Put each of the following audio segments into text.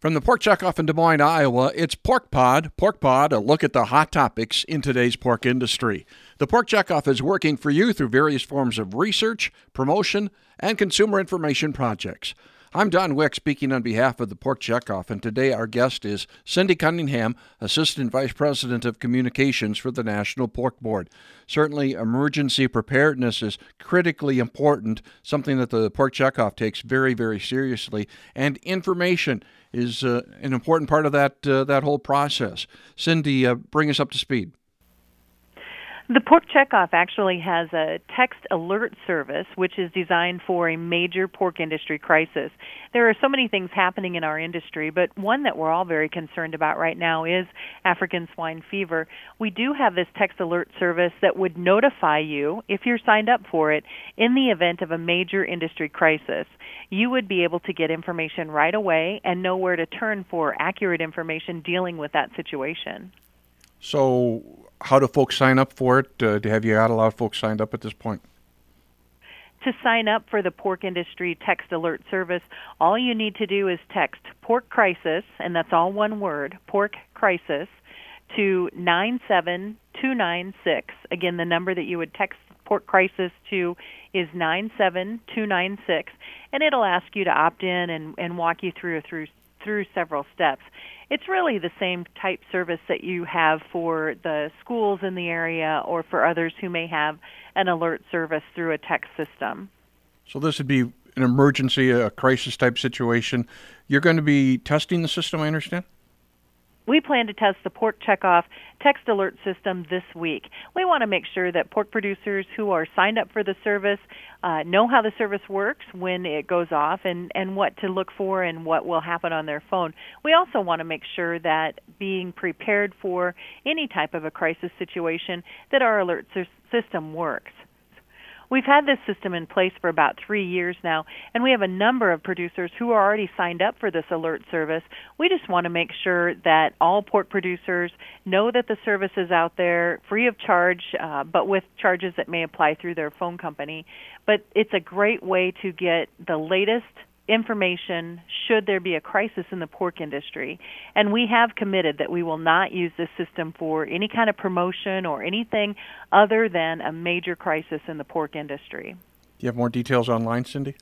From the Pork Checkoff in Des Moines, Iowa, it's Pork Pod. Pork Pod, a look at the hot topics in today's pork industry. The Pork Checkoff is working for you through various forms of research, promotion, and consumer information projects. I'm Don Wick speaking on behalf of the Pork Checkoff, and today our guest is Cindy Cunningham, Assistant Vice President of Communications for the National Pork Board. Certainly, emergency preparedness is critically important, something that the Pork Checkoff takes very, very seriously, and information is uh, an important part of that uh, that whole process. Cindy, uh, bring us up to speed. The Pork Checkoff actually has a text alert service which is designed for a major pork industry crisis. There are so many things happening in our industry, but one that we're all very concerned about right now is African swine fever. We do have this text alert service that would notify you, if you're signed up for it, in the event of a major industry crisis. You would be able to get information right away and know where to turn for accurate information dealing with that situation. So, how do folks sign up for it? Uh, have you got a lot of folks signed up at this point? To sign up for the pork industry text alert service, all you need to do is text pork crisis, and that's all one word, pork crisis, to 97296. Again, the number that you would text pork crisis to is 97296, and it'll ask you to opt in and, and walk you through through through several steps it's really the same type service that you have for the schools in the area or for others who may have an alert service through a text system. So this would be an emergency, a crisis type situation. You're going to be testing the system, I understand? We plan to test the Pork Checkoff text alert system this week. We want to make sure that pork producers who are signed up for the service uh, know how the service works when it goes off and, and what to look for and what will happen on their phone. We also want to make sure that being prepared for any type of a crisis situation that our alert system works. We've had this system in place for about three years now, and we have a number of producers who are already signed up for this alert service. We just want to make sure that all pork producers know that the service is out there free of charge, uh, but with charges that may apply through their phone company. But it's a great way to get the latest information should there be a crisis in the pork industry. And we have committed that we will not use this system for any kind of promotion or anything other than a major crisis in the pork industry. Do you have more details online, Cindy?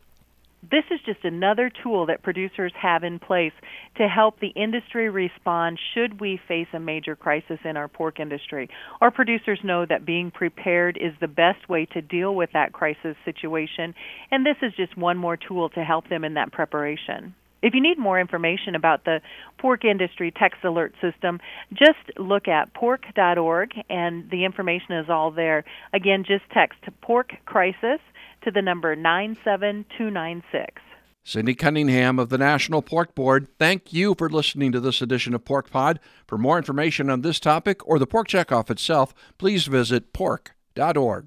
This is just another tool that producers have in place to help the industry respond should we face a major crisis in our pork industry. Our producers know that being prepared is the best way to deal with that crisis situation, and this is just one more tool to help them in that preparation. If you need more information about the pork industry text alert system, just look at pork.org and the information is all there. Again, just text pork crisis to the number 97296. Cindy Cunningham of the National Pork Board, thank you for listening to this edition of Pork Pod. For more information on this topic or the Pork Checkoff itself, please visit pork.org.